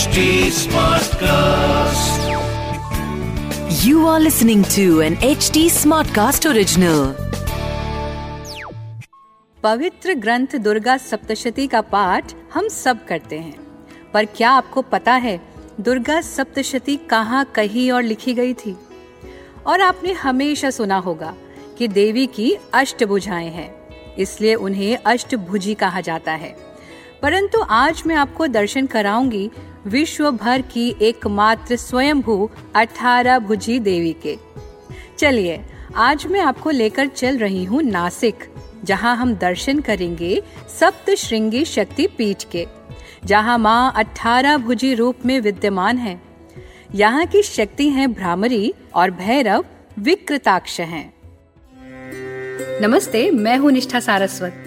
HD Smartcast. You are listening to an HD Smartcast original. पवित्र ग्रंथ दुर्गा सप्तशती का पाठ हम सब करते हैं पर क्या आपको पता है दुर्गा सप्तशती कहाँ कही और लिखी गई थी और आपने हमेशा सुना होगा कि देवी की अष्टभुजाएँ हैं इसलिए उन्हें अष्टभुजी कहा जाता है परंतु आज मैं आपको दर्शन कराऊँगी विश्व भर की एकमात्र स्वयंभू अठारह भुजी देवी के। चलिए, आज मैं आपको लेकर चल रही हूँ नासिक, जहाँ हम दर्शन करेंगे सप्त श्रृंगी शक्ति पीठ के, जहाँ माँ अठारह भुजी रूप में विद्यमान है। यहाँ की शक्ति है भ्रामरी और भैरव विकृताक्ष हैं। नमस्ते, मैं हूँ निष्ठा सारस्वत।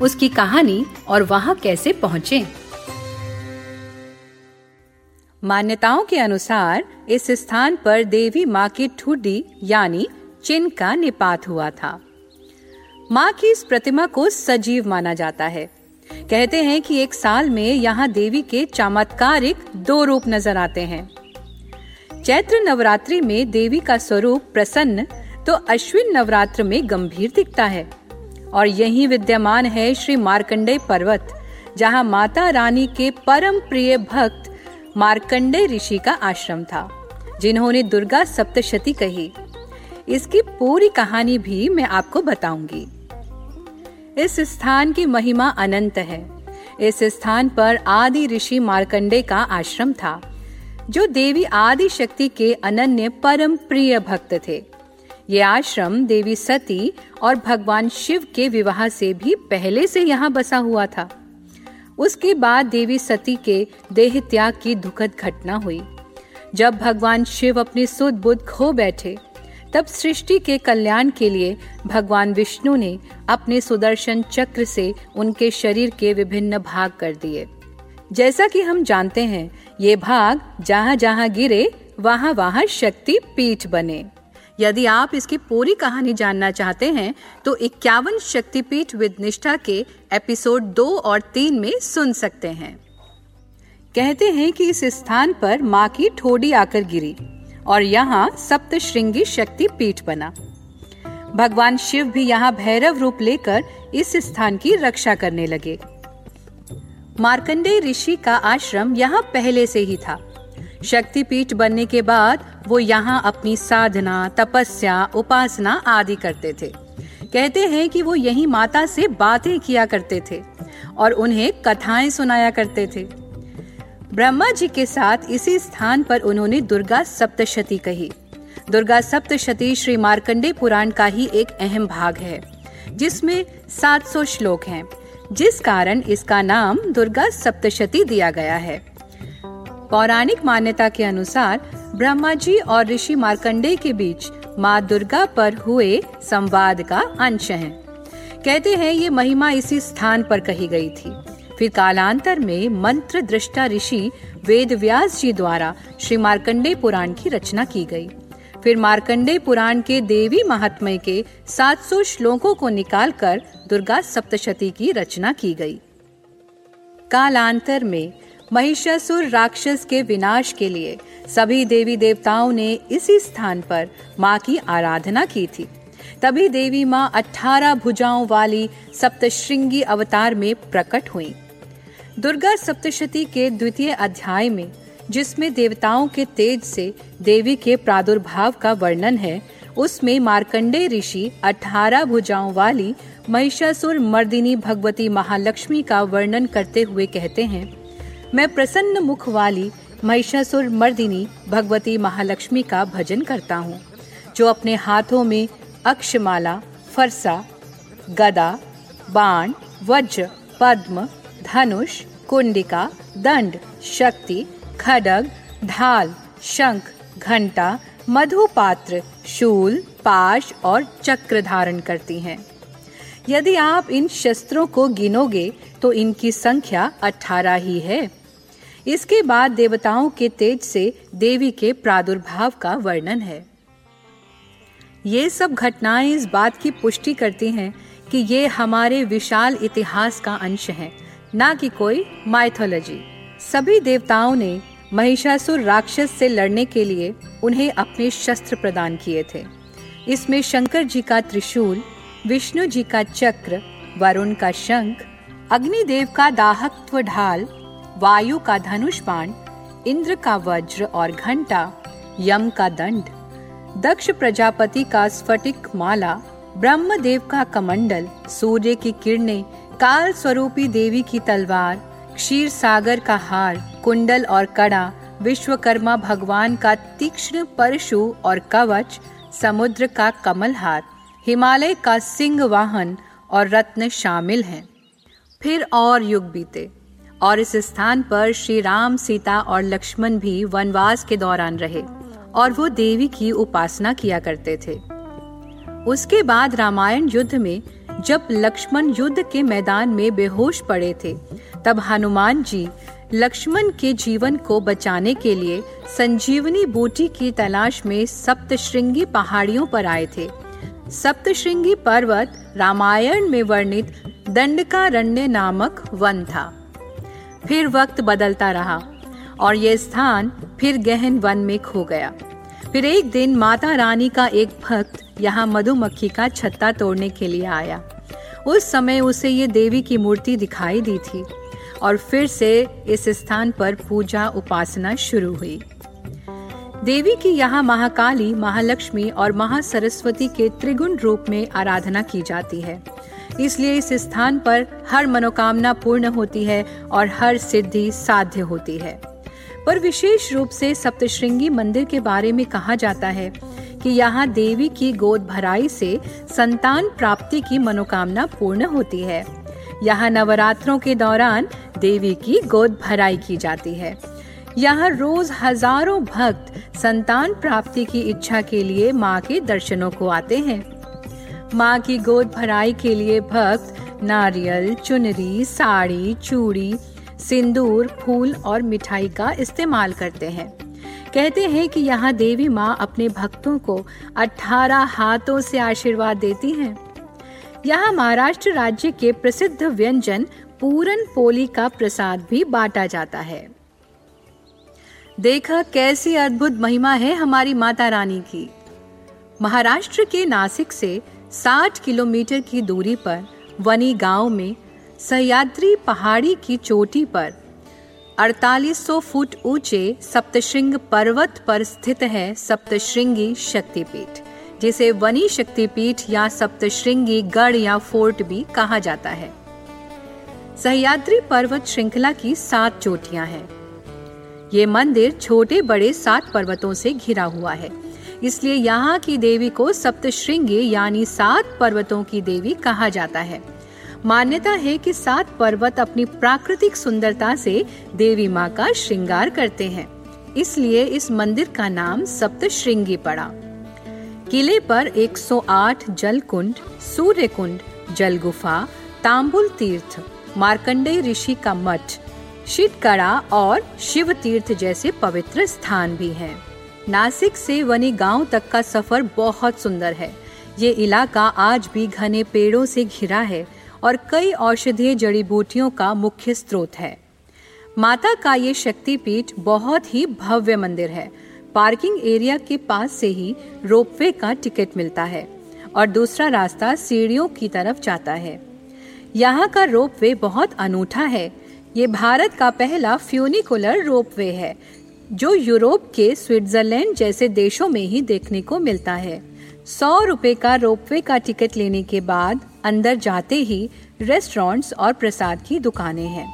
उसकी कहानी और वहाँ कैसे पहुँचे। मान्यताओं के अनुसार, इस स्थान पर देवी माँ की ठुडी, यानी चिन्ह का निपात हुआ था। माँ की इस प्रतिमा को सजीव माना जाता है। कहते हैं कि एक साल में यहाँ देवी के चमत्कारिक दो रूप नज़र आते हैं। चैत्र नवरात्रि में देवी का स्वरूप प्रसन्न तो अश्विन नवरात्र में गंभीर दिखता है। और यही विद्यमान है श्री मार्कंडे पर्वत, जहाँ माता रानी के परम प्रिय भक्त मार्कंडे ऋषि का आश्रम था, जिन्होंने दुर्गा सप्तशती कही। इसकी पूरी कहानी भी मैं आपको बताऊँगी। इस स्थान की महिमा अनंत है। इस स्थान पर आदि ऋषि मार्कंडे का आश्रम था, जो देवी आदि शक्ति के अनन्य परम प्रिय भक्त थे। ये आश्रम देवी सती और भगवान शिव के विवाह से भी पहले से यहाँ बसा हुआ था। उसके बाद देवी सती के देह त्याग की दुखद घटना हुई। जब भगवान शिव अपनी सुध बुद्ध खो बैठे, तब सृष्टि के कल्याण के लिए भगवान विष्णु ने अपने सुदर्शन चक्र से उनके शरीर के विभिन्न भाग कर दिए। जैसा कि हम जानते हैं, ये भाग जहाँ जहाँ गिरे वहाँ वहाँ शक्ति पीठ बने। यदि आप इसकी पूरी कहानी जानना चाहते हैं तो इक्यावन शक्तिपीठ विद निष्ठा के एपिसोड दो और तीन में सुन सकते हैं। कहते हैं कि इस स्थान पर माँ की ठोडी आकर गिरी और यहाँ सप्त श्रृंगी शक्ति पीठ बना। भगवान शिव भी यहाँ भैरव रूप लेकर इस स्थान की रक्षा करने लगे। मार्कंडेय ऋषि का आश्रम यहाँ पहले से ही था। शक्तिपीठ बनने के बाद वो यहाँ अपनी साधना तपस्या उपासना आदि करते थे। कहते हैं कि वो यही माता से बातें किया करते थे और उन्हें कथाएँ सुनाया करते थे। ब्रह्मा जी के साथ इसी स्थान पर उन्होंने दुर्गा सप्तशती कही। दुर्गा सप्तशती श्री मार्कंडे पुराण का ही एक अहम भाग है जिसमें 700 श्लोक हैं, जिस कारण इसका नाम दुर्गा सप्तशती दिया गया है। पौराणिक मान्यता के अनुसार ब्रह्मा जी और ऋषि मार्कंडे के बीच माँ दुर्गा पर हुए संवाद का अंश है। कहते हैं, ये महिमा इसी स्थान पर कही गई थी। फिर कालांतर में मंत्र दृष्टा ऋषि वेद व्यास जी द्वारा श्री मार्कंडे पुराण की रचना की गई। फिर मार्कंडे पुराण के देवी महात्म्य के 700 श्लोकों को निकालकर दुर्गा सप्तशती की रचना की गई। कालांतर में महिषासुर राक्षस के विनाश के लिए सभी देवी देवताओं ने इसी स्थान पर माँ की आराधना की थी। तभी देवी माँ अठारह भुजाओं वाली सप्तश्रृंगी अवतार में प्रकट हुई। दुर्गा सप्तशती के द्वितीय अध्याय में, जिसमें देवताओं के तेज से देवी के प्रादुर्भाव का वर्णन है, उसमें मार्कंडे ऋषि अठारह भुजाओं वाली महिषासुर मर्दिनी भगवती महालक्ष्मी का वर्णन करते हुए कहते हैं मैं प्रसन्न मुख वाली महिषासुर मर्दिनी भगवती महालक्ष्मी का भजन करता हूँ, जो अपने हाथों में अक्षमाला, फरसा, गदा, बाण, वज्र, पद्म, धनुष, कुंडिका, दंड, शक्ति, खडग, ढाल, शंख, घंटा मधु पात्र शूल, पाश और चक्र धारण करती हैं। यदि आप इन शस्त्रों को गिनोगे तो इनकी संख्या अठारह ही है। इसके बाद देवताओं के तेज से देवी के प्रादुर्भाव का वर्णन है। ये सब घटनाएँ इस बात की पुष्टि करती हैं कि ये हमारे विशाल इतिहास का अंश है, ना कि कोई माइथोलॉजी सभी देवताओं ने महिषासुर राक्षस से लड़ने के लिए उन्हें अपने शस्त्र प्रदान किए थे। इसमें शंकर जी का त्रिशूल, विष्णु जी का चक्र, वरुण का शंख, अग्निदेव का दाहत्व ढाल वायु का धनुष बाण, इंद्र का वज्र और घंटा, यम का दंड, दक्ष प्रजापति का स्फटिक माला, ब्रह्मदेव का कमंडल, सूर्य की किरणें, काल स्वरूपी देवी की तलवार, क्षीर सागर का हार, कुंडल और कड़ा, विश्वकर्मा भगवान का तीक्ष्ण परशु और कवच, समुद्र का कमल हार हिमालय का सिंह वाहन और रत्न शामिल हैं। फिर और युग बीते। और इस स्थान पर श्री राम, सीता और लक्ष्मण भी वनवास के दौरान रहे और वो देवी की उपासना किया करते थे। उसके बाद रामायण युद्ध में जब लक्ष्मण युद्ध के मैदान में बेहोश पड़े थे, तब हनुमान जी लक्ष्मण के जीवन को बचाने के लिए संजीवनी बूटी की तलाश में सप्तश्रृंगी पहाड़ियों पर आए थे। सप्तश्रृंगी पर्वत रामायण में वर्णित दंडकारण्य नामक वन था। फिर वक्त बदलता रहा और ये स्थान फिर गहन वन में खो गया। फिर एक दिन माता रानी का एक भक्त यहाँ मधुमक्खी का छत्ता तोड़ने के लिए आया। उस समय उसे ये देवी की मूर्ति दिखाई दी थी और फिर से इस स्थान पर पूजा उपासना शुरू हुई। देवी की यहाँ महाकाली, महालक्ष्मी और महासरस्वती के त्रिगुण रूप में आराधना की जाती है। इसलिए इस स्थान पर हर मनोकामना पूर्ण होती है और हर सिद्धि साध्य होती है। पर विशेष रूप से सप्तश्रृंगी मंदिर के बारे में कहा जाता है कि यहाँ देवी की गोद भराई से संतान प्राप्ति की मनोकामना पूर्ण होती है। यहाँ नवरात्रों के दौरान देवी की गोद भराई की जाती है। यहाँ रोज हज़ारों भक्त संतान प्राप्ति की इच्छा के लिए माँ के दर्शनों को आते हैं। माँ की गोद भराई के लिए भक्त, नारियल, चुनरी, साड़ी, चूड़ी, सिंदूर, फूल और मिठाई का इस्तेमाल करते हैं। कहते हैं कि यहाँ देवी माँ अपने भक्तों को 18 हाथों से आशीर्वाद देती हैं। यहाँ महाराष्ट्र राज्य के प्रसिद्ध व्यंजन पूरन पोली का प्रसाद भी बांटा जाता है। देखा कैसी अद्भुत महिमा है हमारी माता रानी की। महाराष्ट्र के नासिक से 60 किलोमीटर की दूरी पर वनी गाँव में सह्याद्री पहाड़ी की चोटी पर 4800 फुट ऊँचे सप्तश्रृंग पर्वत पर स्थित है सप्तश्रृंगी शक्तिपीठ, जिसे वनी शक्तिपीठ या सप्तश्रृंगी गढ़ या फोर्ट भी कहा जाता है। सह्याद्री पर्वत श्रृंखला की सात चोटियाँ हैं। ये मंदिर छोटे बड़े सात पर्वतों से घिरा हुआ है। इसलिए यहाँ की देवी को सप्तश्रृंगी यानी सात पर्वतों की देवी कहा जाता है। मान्यता है कि सात पर्वत अपनी प्राकृतिक सुंदरता से देवी माँ का श्रृंगार करते हैं। इसलिए इस मंदिर का नाम सप्तश्रृंगी पड़ा। किले पर 108 जल कुंड सूर्य कुंड जल गुफा तांबुल तीर्थ, मार्कंडेय ऋषि का मठ शिटकड़ा और शिव तीर्थ जैसे पवित्र स्थान भी हैं। नासिक से वनी गाँव तक का सफ़र बहुत सुंदर है। ये इलाका आज भी घने पेड़ों से घिरा है और कई औषधीय जड़ी बूटियों का मुख्य स्रोत है। माता का ये शक्तिपीठ बहुत ही भव्य मंदिर है। पार्किंग एरिया के पास से ही रोपवे का टिकट मिलता है और दूसरा रास्ता सीढ़ियों की तरफ़ जाता है। यहाँ का रोपवे बहुत अनूठा है। ये भारत का पहला फ्यूनिकुलर रोपवे है जो यूरोप के स्विट्जरलैंड जैसे देशों में ही देखने को मिलता है। सौ रुपए का रोपवे का टिकट लेने के बाद अंदर जाते ही रेस्टोरेंट्स और प्रसाद की दुकानें हैं।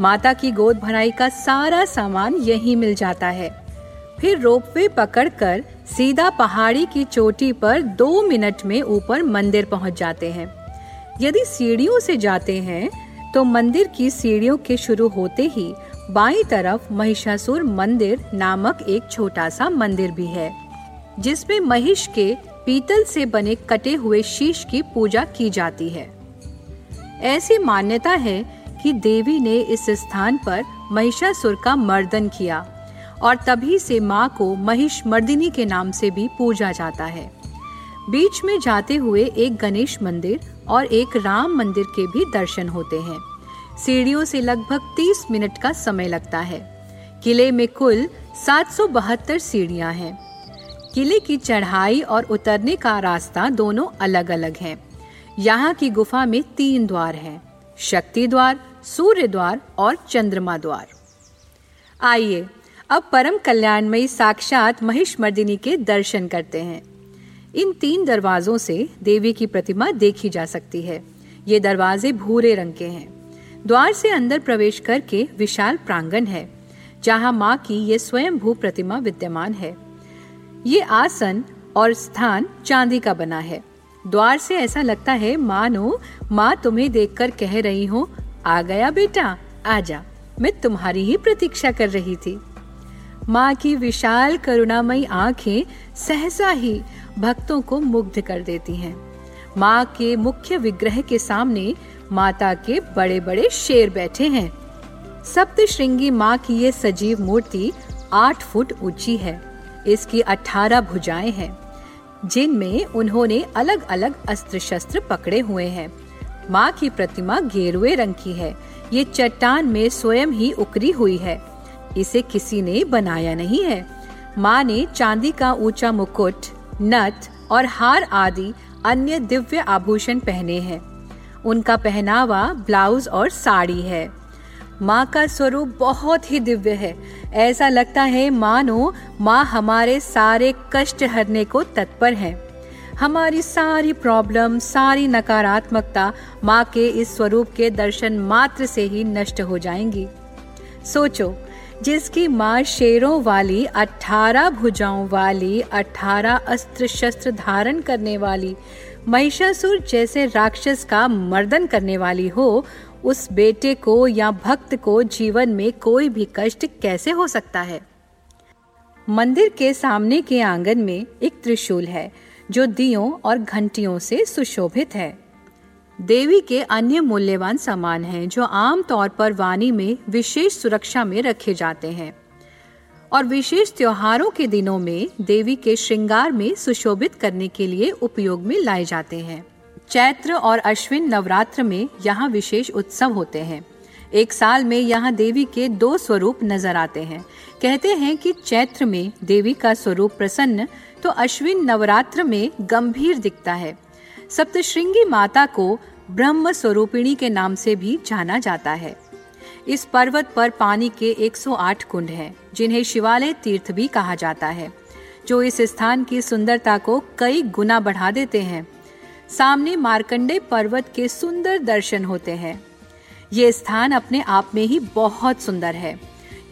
माता की गोद भराई का सारा सामान यहीं मिल जाता है। फिर रोपवे पकड़कर सीधा पहाड़ी की चोटी पर दो मिनट में ऊपर मंदिर पहुँच जाते हैं। यदि सीढ़ियों से जाते हैं तो मंदिर की सीढ़ियों के शुरू होते ही बाई तरफ़ महिषासुर मंदिर नामक एक छोटा सा मंदिर भी है, जिसमें महिष के पीतल से बने कटे हुए शीश की पूजा की जाती है। ऐसी मान्यता है कि देवी ने इस स्थान पर महिषासुर का मर्दन किया और तभी से माँ को महिष मर्दिनी के नाम से भी पूजा जाता है। बीच में जाते हुए एक गणेश मंदिर और एक राम मंदिर के भी दर्शन होते हैं। सीढ़ियों से लगभग 30 मिनट का समय लगता है। किले में कुल सात सीढ़ियाँ हैं। किले की चढ़ाई और उतरने का रास्ता दोनों अलग अलग हैं। यहाँ की गुफा में तीन द्वार हैं, शक्ति द्वार, सूर्य द्वार और चंद्रमा द्वार। आइए, अब परम कल्याणमयी साक्षात महिषमर्दिनी के दर्शन करते हैं। इन तीन दरवाजों से देवी की प्रतिमा देखी जा सकती है। ये दरवाजे भूरे रंग के हैं। द्वार से अंदर प्रवेश करके विशाल प्रांगण है, जहाँ माँ की ये स्वयं भू प्रतिमा विद्यमान है। ये आसन और स्थान चांदी का बना है। द्वार से ऐसा लगता है, मानो माँ तुम्हें देखकर कह रही हो, आ गया बेटा, आजा, मैं तुम्हारी ही प्रतीक्षा कर रही थी। माँ की विशाल करुणामयी आँखें सहसा ही भक्तों को मुग्ध कर देती हैं। माँ के मुख्य विग्रह के सामने माता के बड़े बड़े शेर बैठे हैं। सप्त श्रृंगी माँ की ये सजीव मूर्ति आठ फुट ऊँची है। इसकी अठारह भुजाएँ हैं, जिनमें उन्होंने अलग अलग अस्त्र शस्त्र पकड़े हुए हैं। माँ की प्रतिमा गेरुए रंग की है। ये चट्टान में स्वयं ही उकरी हुई है। इसे किसी ने बनाया नहीं है। माँ ने चांदी का ऊँचा मुकुट, नथ और हार आदि अन्य दिव्य आभूषण पहने हैं। उनका पहनावा ब्लाउज और साड़ी है। माँ का स्वरूप बहुत ही दिव्य है। ऐसा लगता है, मानो माँ हमारे सारे कष्ट हरने को तत्पर है। हमारी सारी प्रॉब्लम, सारी नकारात्मकता माँ के इस स्वरूप के दर्शन मात्र से ही नष्ट हो जाएँगी। सोचो, जिसकी माँ शेरों वाली अठारह भुजाओं वाली अठारह अस्त्र शस्त्र धारण करने वाली महिषासुर जैसे राक्षस का मर्दन करने वाली हो, उस बेटे को या भक्त को जीवन में कोई भी कष्ट कैसे हो सकता है? मंदिर के सामने के आँगन में एक त्रिशूल है, जो दियों और घंटियों से सुशोभित है। देवी के अन्य मूल्यवान सामान हैं, जो आम तौर पर वाणी में विशेष सुरक्षा में रखे जाते हैं। और विशेष त्योहारों के दिनों में देवी के श्रृंगार में सुशोभित करने के लिए उपयोग में लाए जाते हैं। चैत्र और अश्विन नवरात्र में यहाँ विशेष उत्सव होते हैं। एक साल में यहाँ देवी के दो स्वरूप नज़र आते हैं। कहते हैं कि चैत्र में देवी का स्वरूप प्रसन्न तो अश्विन नवरात्र में गंभीर दिखता है। सप्तश्रृंगी माता को ब्रह्म स्वरूपिणी के नाम से भी जाना जाता है। इस पर्वत पर पानी के 108 कुंड हैं, जिन्हें शिवालय तीर्थ भी कहा जाता है जो इस स्थान की सुंदरता को कई गुना बढ़ा देते हैं। सामने मार्कंडे पर्वत के सुंदर दर्शन होते हैं। ये स्थान अपने आप में ही बहुत सुंदर है।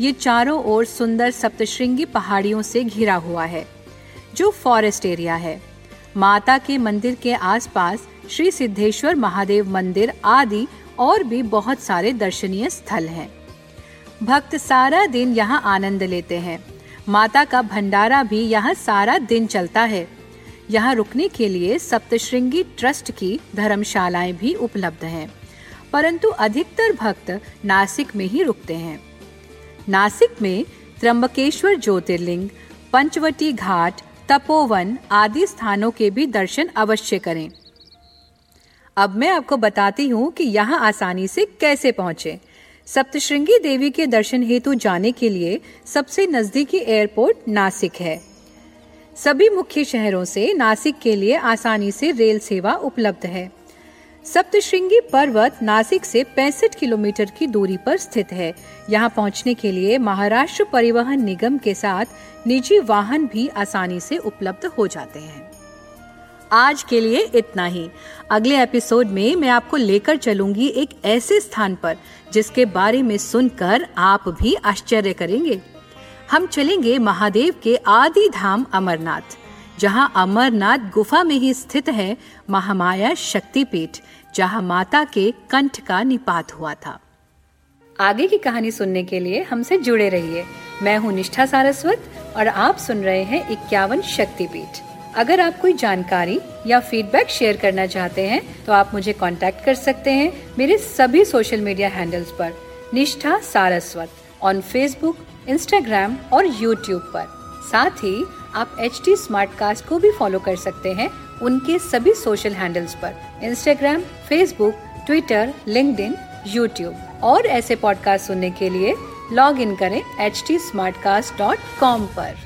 ये चारों ओर सुंदर सप्तश्रृंगी पहाड़ियों से घिरा हुआ है जो फॉरेस्ट एरिया है। माता के मंदिर के आसपास श्री सिद्धेश्वर महादेव मंदिर आदि और भी बहुत सारे दर्शनीय स्थल हैं। भक्त सारा दिन यहाँ आनंद लेते हैं। माता का भंडारा भी यहाँ सारा दिन चलता है। यहाँ रुकने के लिए सप्तश्रृंगी ट्रस्ट की धर्मशालाएँ भी उपलब्ध हैं। परंतु अधिकतर भक्त नासिक में ही रुकते हैं। नासिक में त्र्यंबकेश्वर, ज्योतिर्लिंग, पंचवटी घाट, तपोवन आदि स्थानों के भी दर्शन अवश्य करें। अब मैं आपको बताती हूँ कि यहाँ आसानी से कैसे पहुँचे। सप्तश्रृंगी देवी के दर्शन हेतु जाने के लिए सबसे नजदीकी एयरपोर्ट नासिक है। सभी मुख्य शहरों से नासिक के लिए आसानी से रेल सेवा उपलब्ध है। सप्तश्रृंगी पर्वत नासिक से 65 किलोमीटर की दूरी पर स्थित है। यहाँ पहुँचने के लिए महाराष्ट्र परिवहन निगम के साथ निजी वाहन भी आसानी से उपलब्ध हो जाते हैं। आज के लिए इतना ही। अगले एपिसोड में मैं आपको लेकर चलूँगी एक ऐसे स्थान पर, जिसके बारे में सुनकर आप भी आश्चर्य करेंगे। हम चलेंगे महादेव के आदि धाम अमरनाथ, जहाँ अमरनाथ गुफा में ही स्थित है महामाया शक्तिपीठ, जहाँ माता के कंठ का निपात हुआ था। आगे की कहानी सुनने के लिए हमसे जुड़े रहिए। मैं हूँ निष्ठा सारस्वत और आप सुन रहे हैं इक्यावन शक्तिपीठ। अगर आप कोई जानकारी या फीडबैक शेयर करना चाहते हैं तो आप मुझे कांटेक्ट कर सकते हैं मेरे सभी सोशल मीडिया हैंडल्स पर। Nishtha Saraswat on Facebook Instagram और यूट्यूब पर। साथ ही आप एच टी को भी फॉलो कर सकते हैं उनके सभी सोशल हैंडल्स पर। Instagram Facebook Twitter link YouTube और ऐसे पॉडकास्ट सुनने के लिए लॉग इन करें H T Smartcast dot com पर।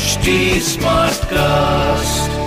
H Smartcast